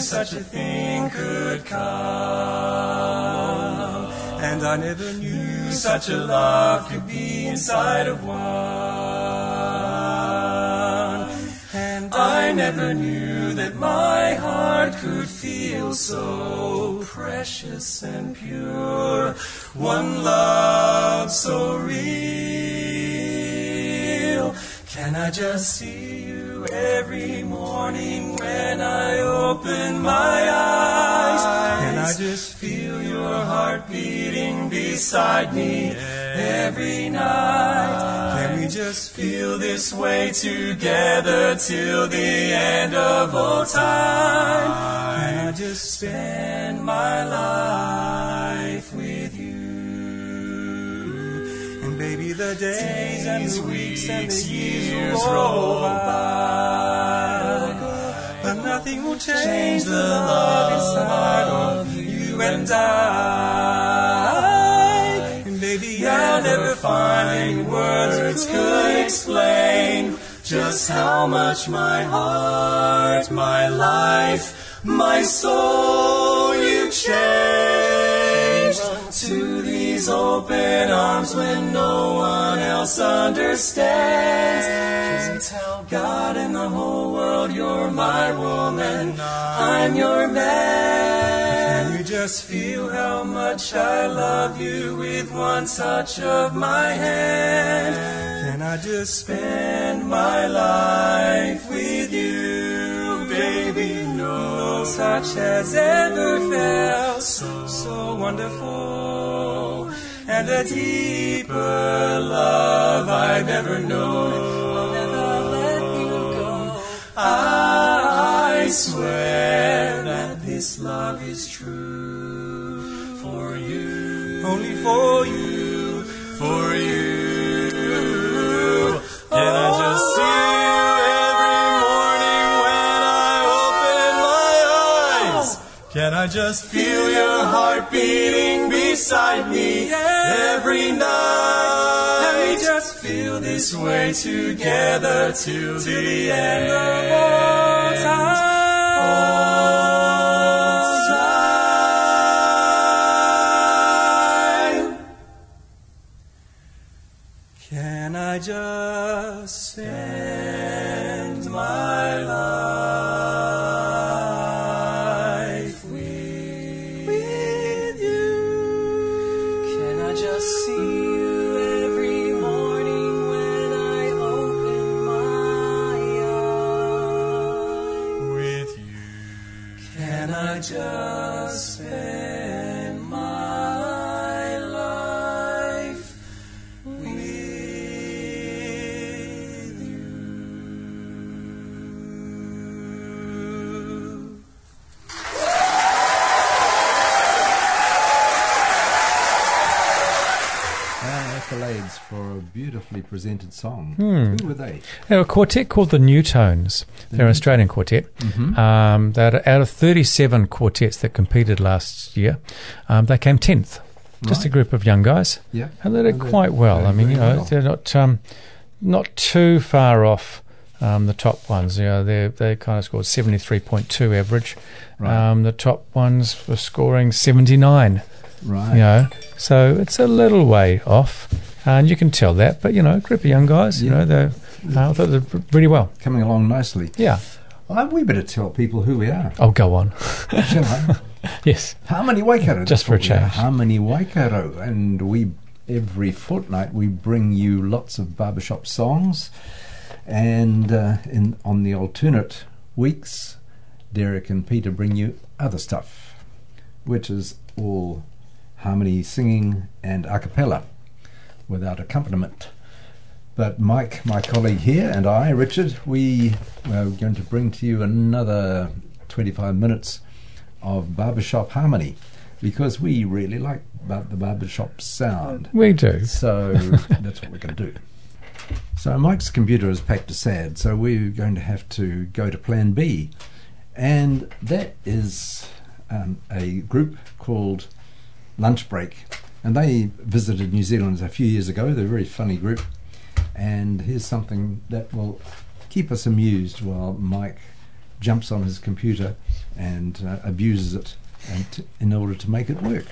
such a thing could come, and I never knew such a love could be inside of one. And I never knew that my heart could feel so precious and pure. One love so real. Can I just see you every morning when I open my eyes? Can I just feel your heart beating beside me every night? Can we just feel this way together till the end of all time? Can I just spend my life the days and the weeks and the years roll by. But nothing will change the love inside of you and I. And baby, I'll never find any words could explain just how much my heart, my life, my soul you changed to these open arms when no one else understands. Tell God and the whole world you're my woman, I'm your man. Can you just feel how much I love you with one touch of my hand? Can I just spend my life with you, baby? No touch has ever felt so, so wonderful. And a deeper love I've ever known. I'll never let you go. I swear that this love is true for you. Only for you, just feel your heart beating beside me every night? Can we just feel this way together till the end of Can I just spend Accolades for a beautifully presented song. Hmm. Who were they? They're a quartet called the New Tones. They're an Australian quartet. Um, they're out of 37 quartets that competed last year. Um, they came 10th. Just a group of young guys. Yeah. And they did And quite well. I they mean, you know, well. they're not um, not too far off um, the top ones. You know, they they kind of scored 73.2 average. Right. Um, the top ones were scoring 79. Right. You know, so it's a little way off, and you can tell that. But you know, a group of young guys. You know, they uh, I thought they did really well. Coming along nicely. Yeah. Well, we better tell people who we are. I'll go on. Shall I? yes. Harmony Waikato. Just for a that's what we are. change. Harmony Waikato. And we, every fortnight, we bring you lots of barbershop songs. And uh, in on the alternate weeks, Derek and Peter bring you other stuff, which is all harmony singing and a cappella without accompaniment. But Mike, my colleague here, and I, Richard, we are going to bring to you another 25 minutes of barbershop harmony because we really like the barbershop sound. We do. So that's what we're going to do. So Mike's computer is packed to sad, so we're going to have to go to Plan B, and that is um, a group called Lunch Break, and they visited New Zealand a few years ago. They're a very funny group, and here's something that will keep us amused while Mike jumps on his computer and uh, abuses it and t- in order to make it work.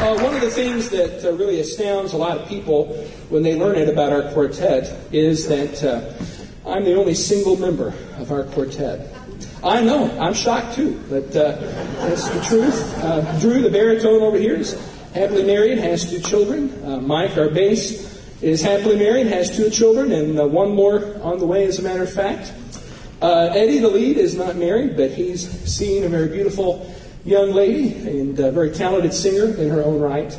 Uh, one of the things that uh, really astounds a lot of people when they learn it about our quartet is that uh, I'm the only single member of our quartet. I know, I'm shocked too, but uh, that's the truth. Uh, Drew, the baritone over here, is happily married, has two children. Uh, Mike, our bass, is happily married, has two children, and one more on the way, as a matter of fact. Eddie, the lead, is not married, but he's seeing a very beautiful young lady and a very talented singer in her own right.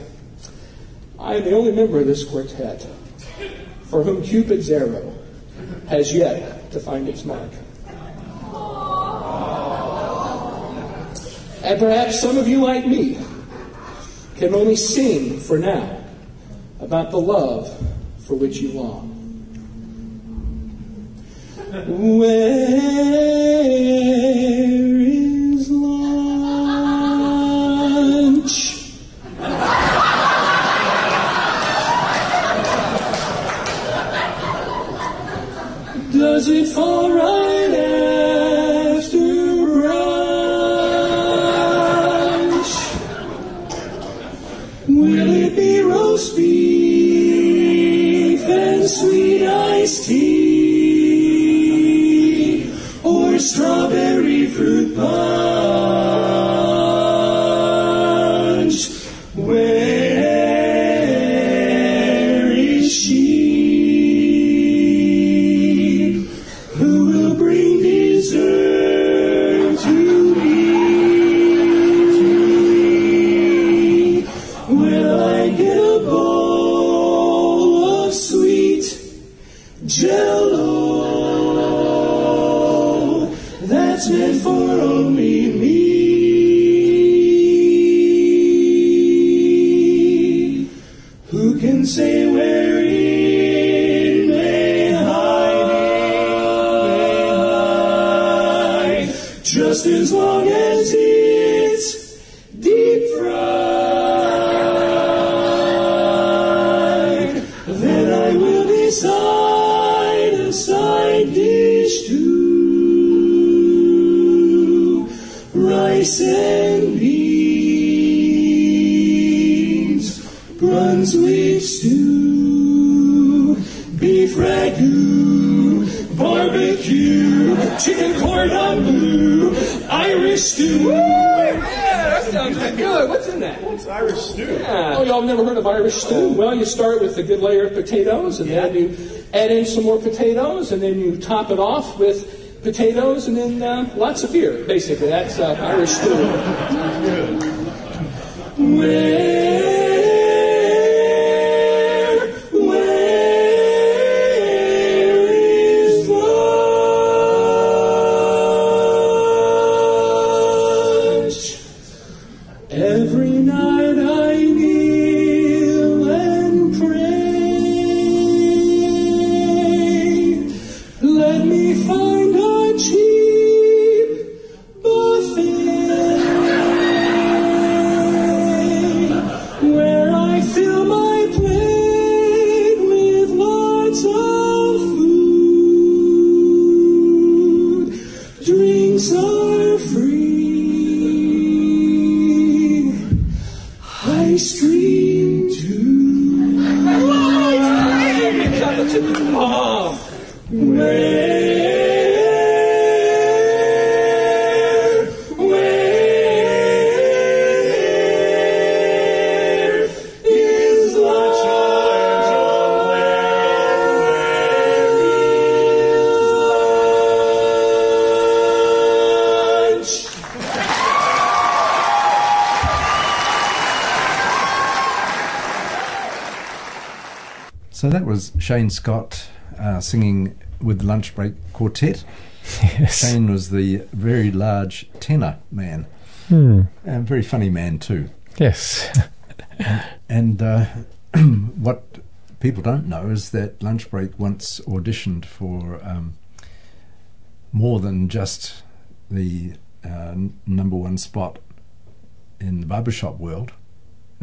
I am the only member of this quartet for whom Cupid's arrow has yet to find its mark. And perhaps some of you, like me, can only sing for now about the love for which you long. Where Does it fall side dish too. Rice and beans, Brunswick stew, beef ragu, barbecue, chicken cordon bleu, Irish stew. Yeah, that sounds good. What's in that? It's Irish stew. Oh, y'all never heard of Irish stew? Oh. Well, you start with a good layer of potatoes, and then you add in some more potatoes, and then you top it off with potatoes, and then uh, lots of beer. Basically, that's uh, Irish stew. Where? Every night I So that was Shane Scott uh, singing with the Lunch Break Quartet. Yes. Shane was the very large tenor man, Hmm. and very funny man too. Yes. And uh, what people don't know is that Lunch Break once auditioned for um, more than just the uh, number one spot in the barbershop world.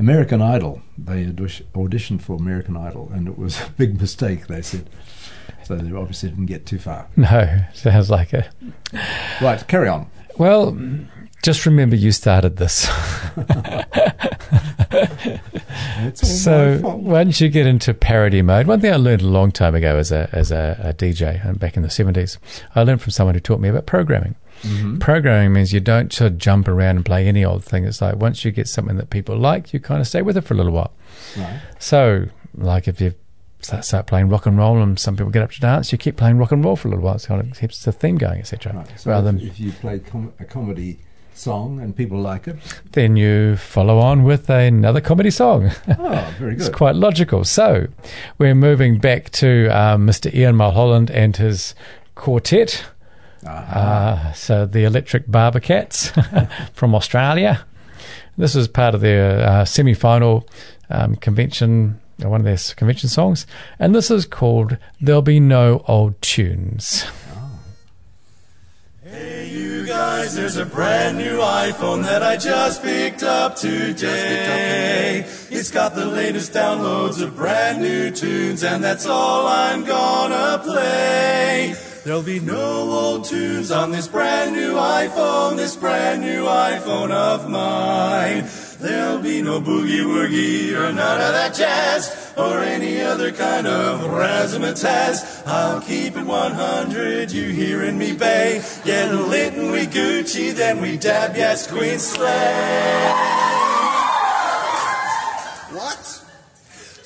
American Idol. They auditioned for American Idol, and it was a big mistake. They said, so they obviously didn't get too far. No, sounds like it. Right, carry on. Well, just remember you started this. It's all my So once you get into parody mode, one thing I learned a long time ago as a as a, a DJ uh, back in the seventies, I learned from someone who taught me about programming. Mhm. Programming means you don't sort of jump around and play any old thing. It's like once you get something that people like, you kind of stay with it for a little while. Right. So, like if you start, start playing rock and roll and some people get up to dance, you keep playing rock and roll for a little while. It kind of keeps the theme going, etc. Right. So Rather if, than if you play com- a comedy song and people like it, then you follow on with another comedy song. oh, very good. It's quite logical. So we're moving back to um, Mr. Ian Mulholland and his quartet. Aha. Uh, so the Electric Barber Cats from Australia. This is part of their uh, semi-final um, convention, uh, one of their convention songs, and this is called "There'll Be No Old Tunes." Hey, you guys, there's a brand new iPhone that I just picked up today. It's got the latest downloads of brand new tunes, and that's all I'm gonna play. There'll be no old tunes on this brand new iPhone, this brand new iPhone of mine. There'll be no boogie woogie or none of that jazz or any other kind of razzmatazz. I'll keep it 100, you hearing me bay? Get lit and we Gucci, then we dab, yes, Queen Slay. What?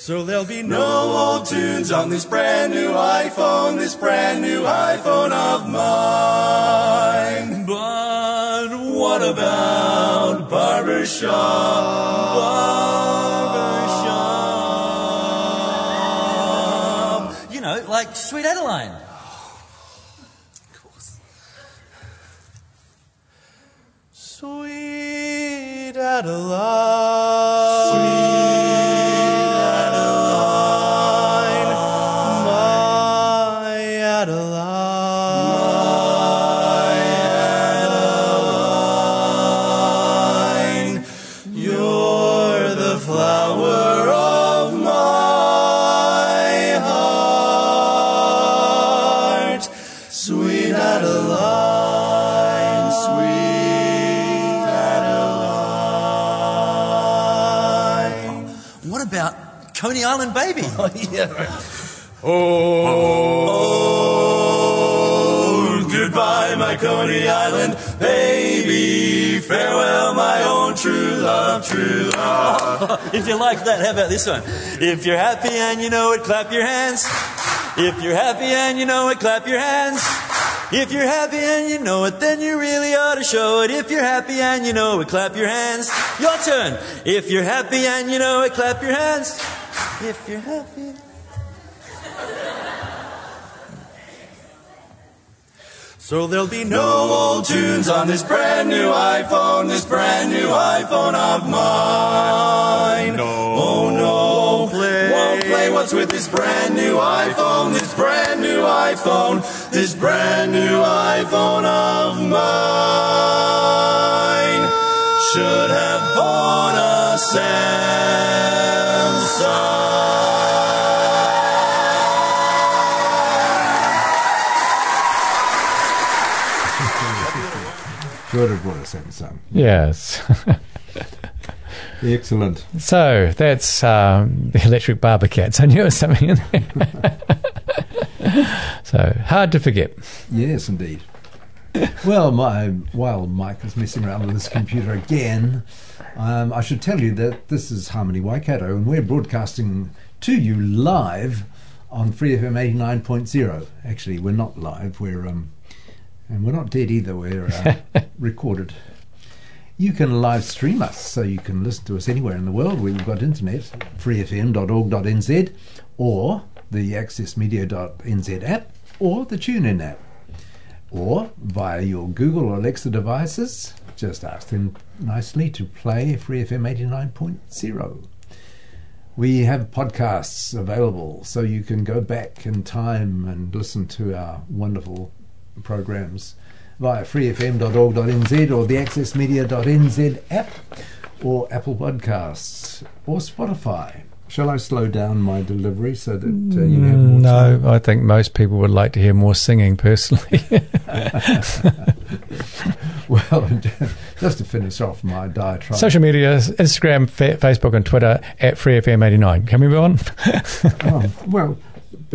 So there'll be no old tunes on this brand new iPhone, this brand new iPhone of mine. But what about barbershop? Barbershop. You know, like Sweet Adeline. Baby? Oh, Oh, goodbye, my Coney Island baby. Farewell, my own true love, true love. if you like that, how about this one? If you're happy and you know it, clap your hands. If you're happy and you know it, clap your hands. If you're happy and you know it, then you really ought to show it. If you're happy and you know it, clap your hands. Your turn. If you're happy and you know it, clap your hands. If you're happy. So there'll be no old tunes on this brand new iPhone, this brand new iPhone of mine. No. Oh no, play. won't play what's with this brand new iPhone, this brand new iPhone, this brand new iPhone of mine. Should have bought a Samsung. Should have brought a Samsung. Yes. Excellent. so that's um, the Electric Barber Cats. I knew there was something in there. so hard to forget. Yes, indeed. well, my while Mike is messing around with his computer again, um, I should tell you that this is Harmony Waikato, and we're broadcasting to you live on Free FM eighty nine point zero. Actually, we're not live. We're um, and we're not dead either. We're uh, recorded. You can live stream us, so you can listen to us anywhere in the world. Where we've got internet, freefm.org.nz, or the accessmedia.nz app, or the TuneIn app, or via your Google or Alexa devices. Just ask them nicely to play Free FM 89.0. We have podcasts available so you can go back in time and listen to our wonderful programs via freefm.org.nz or the accessmedia.nz app or Apple Podcasts or Spotify. Shall I slow down my delivery so that uh, you have more time? No, I think most people would like to hear more singing personally. Well, just to finish off my diatribe. Social media Instagram, fa- Facebook, and Twitter at FreeFM89. Can we move on? oh, well,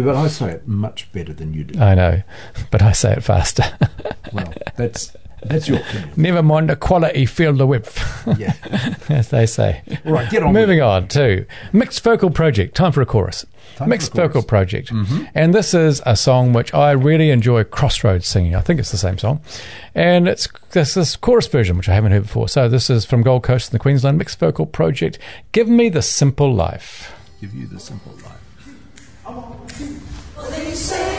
but I say it much better than you do. I know, but I say it faster. well, that's that's your opinion. Never mind the quality, feel the width, Yeah. as they say. All right, get on. Moving on to Mixed Vocal Project. Time for a chorus. Time Mixed a chorus. Mm-hmm. Vocal Project. And this is a song which I really enjoy Crossroads singing. I think it's the same song. And it's this, this chorus version, which I haven't heard before. So this is from Gold Coast and the Queensland Mixed Vocal Project. Give me the simple life. Give you the simple life. They say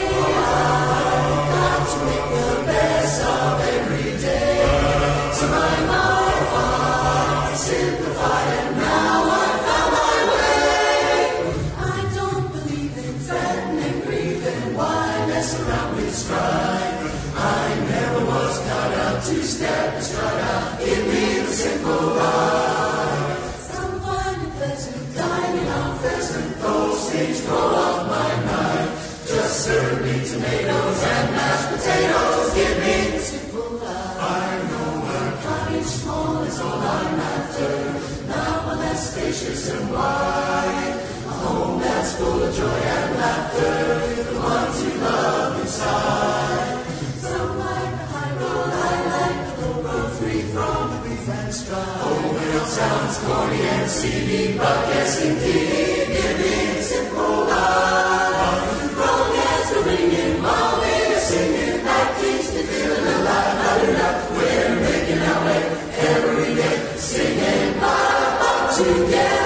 small is all I'm after. Not one that's spacious and wide. A home that's full of joy and laughter. The ones you love inside. Some like the high road, I like the road. Free from the grief and strife. Oh, it sounds corny and seedy, but yes indeed. Together.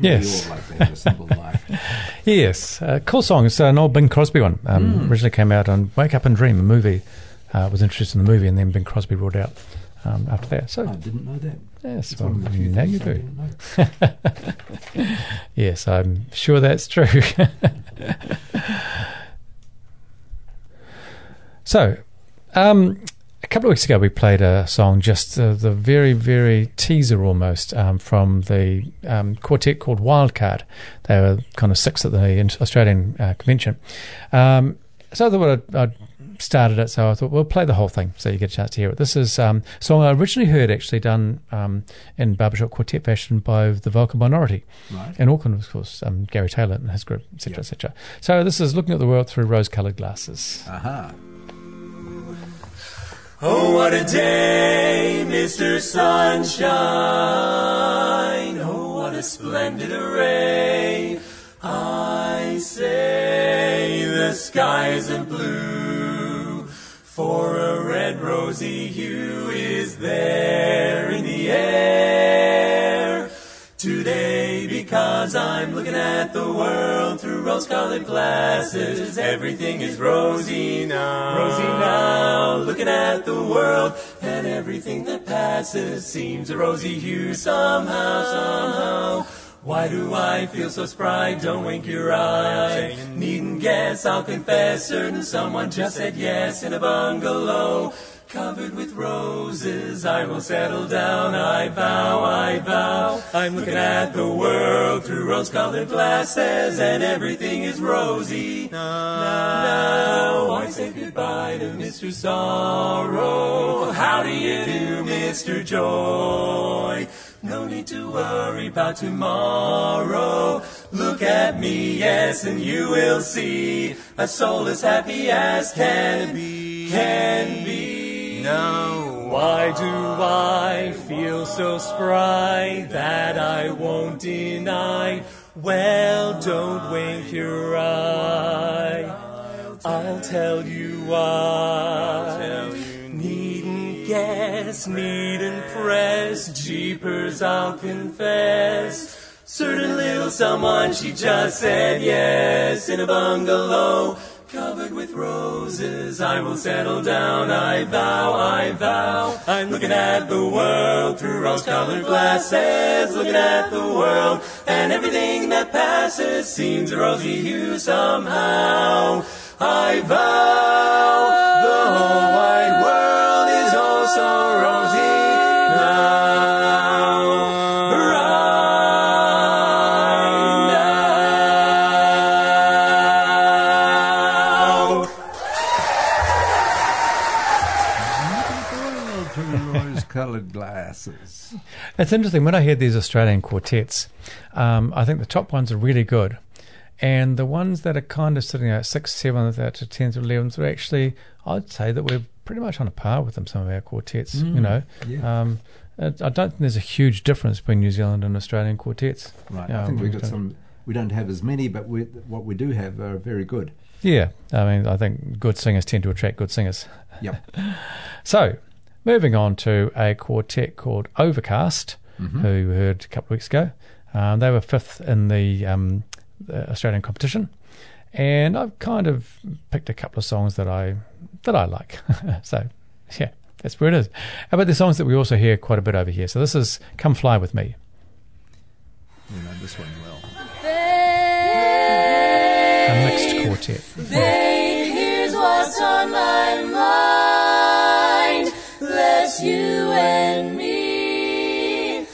Yes. all like to a simple life. Yes, uh, cool song. It's an old Bing Crosby one. Um, Originally came out on Wake Up and Dream, a movie. Uh, was interested in the movie, and then Bing Crosby brought out um, after that. So I didn't know that. yes, well, one of the now you do. Yes, I'm sure that's true. so, um, a couple of weeks ago, we played a song, just uh, the very, very teaser almost, um, from the um, quartet called Wildcard. They were kind of six at the Australian uh, convention. Um, so I thought I'd, I'd started it, so I thought we'll play the whole thing so you get a chance to hear it. This is um, a song I originally heard actually done um, in barbershop quartet fashion by the Vocal Minority Right. in Auckland, of course, um, Gary Taylor and his group, etc., Yeah. etc. So this is looking at the world through rose-coloured glasses. Aha. Oh, what a day, Mr. Sunshine. Oh, what a splendid array. I say the sky isn't blue, for a red rosy hue is there because I'm looking at the world through rose-colored glasses. Everything is rosy now. Rosy now, looking at the world, and everything that passes seems a rosy hue somehow, somehow. Why do I feel so spry? Don't wink your eye. Needn't guess, I'll confess. Certain someone just said yes in a bungalow. Covered with roses, I will settle down. I vow, I vow. I'm looking at the world through rose colored glasses, and everything is rosy. Now, I say goodbye to Mr. Sorrow. How do you do, Mr. Joy? No need to worry about tomorrow. Look at me, yes, and you will see a soul as happy as can be. Can be. No. Why do I feel so spry that I won't deny? Well, don't wink your eye. I'll tell you why. Needn't guess, needn't press. Jeepers, I'll confess. Certain little someone, she just said yes in a bungalow covered with roses. I will settle down, I vow, I vow. I'm looking at the world through rose colored glasses, looking at the world, and everything that passes seems a rosy hue somehow. I vow the whole wide world It's interesting when I hear these Australian quartets. Um, I think the top ones are really good, and the ones that are kind of sitting at six, seventh, out to tenth, eleventh are actually, I'd say that we're pretty much on a par with them. Some of our quartets, you know. yeah. Um, I don't think there's a huge difference between New Zealand and Australian quartets. Right. I think we've got some. We don't have as many, but we, what we do have are very good. Yeah, I mean, I think good singers tend to attract good singers. Yep. So, moving on to a quartet called Overcast, who we heard a couple of weeks ago. Um, they were fifth in the, um, the Australian competition, and I've kind of picked a couple of songs that I that I like. so, yeah, that's where it is. How about the songs that we also hear quite a bit over here? So this is "Come Fly with Me." You know this one well. A mixed quartet. Babe, here's what's on my mind. Let's you and me.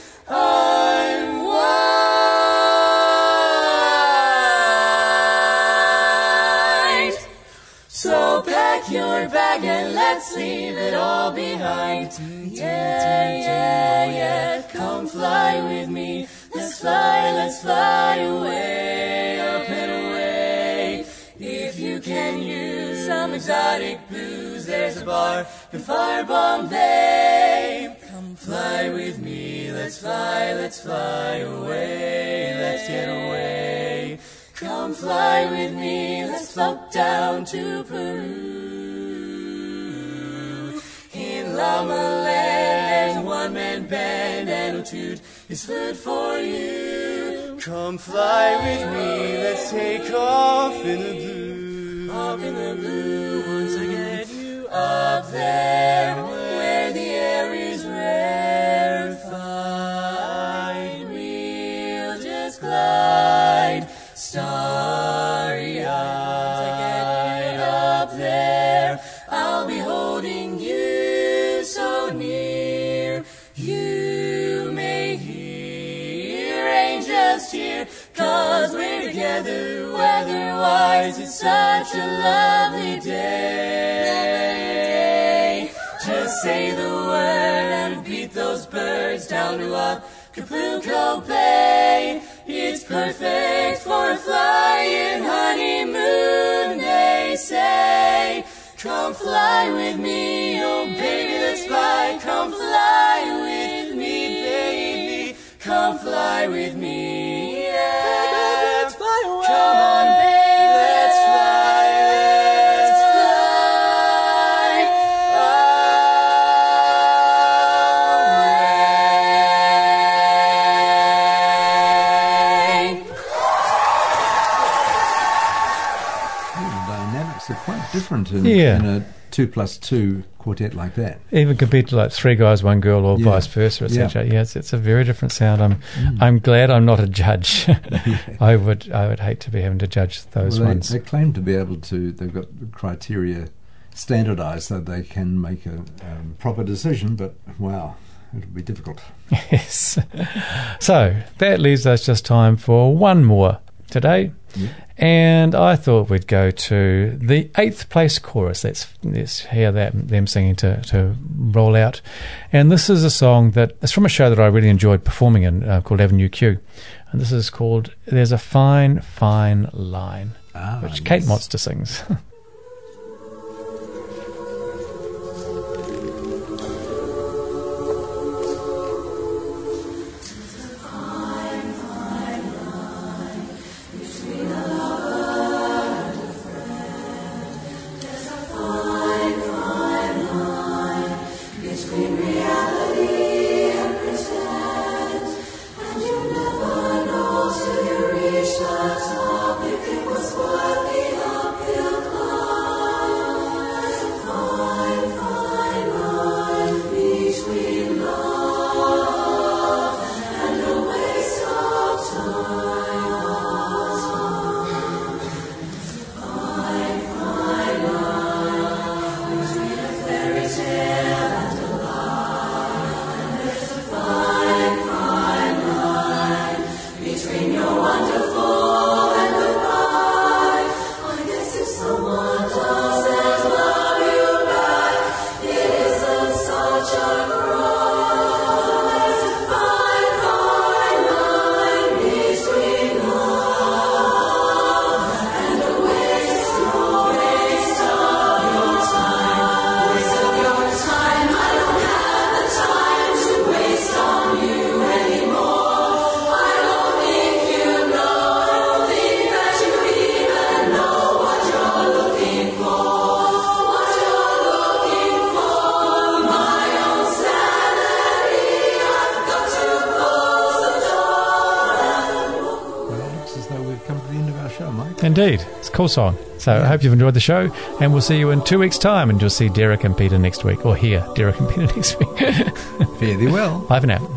So pack your bag and let's leave it all behind. Yeah, yeah, yeah. Come fly with me. Let's fly, let's fly away, up and away. If you can use some exotic booze, there's a bar in far Bombay. Come fly with me, let's fly, let's fly away, let's get away. Come fly with me, let's float down to Peru. In Lama Land, one-man band and toot is food for you. Come fly with me, let's take off in the blue. Up in the blue, once I get you up there, cheer, cause we're together weather-wise, it's such a lovely day. Just say the word and beat those birds down to a Acapulco Bay. It's perfect for a flying honeymoon, they say. Come fly with me, oh baby, let's fly. Come fly with me, baby. Come fly with me. Yeah. Let's fly are quite different in, Yeah. in a two plus two quartet like that. even compared to like three guys, one girl, or Yeah. vice versa, etc. Yeah. Yeah, it's, it's a very different sound. I'm Mm. I'm glad I'm not a judge. I would I would hate to be having to judge those Well, they, ones. they claim to be able to. They've got criteria standardised so they can make a um, proper decision. But wow, it'll be difficult. yes. So that leaves us just time for one more today. Yeah. And I thought we'd go to the eighth place chorus. Let's, let's hear that them singing to, to roll out. And this is a song that it's from a show that I really enjoyed performing in uh, called Avenue Q. And this is called There's a Fine, Fine Line, Ah, which Kate yes. Monster sings. cool song. So I hope you've enjoyed the show, and we'll see you in two weeks' time, and you'll see Derek and Peter next week, or hear Derek and Peter next week. Fare thee well. Bye for now.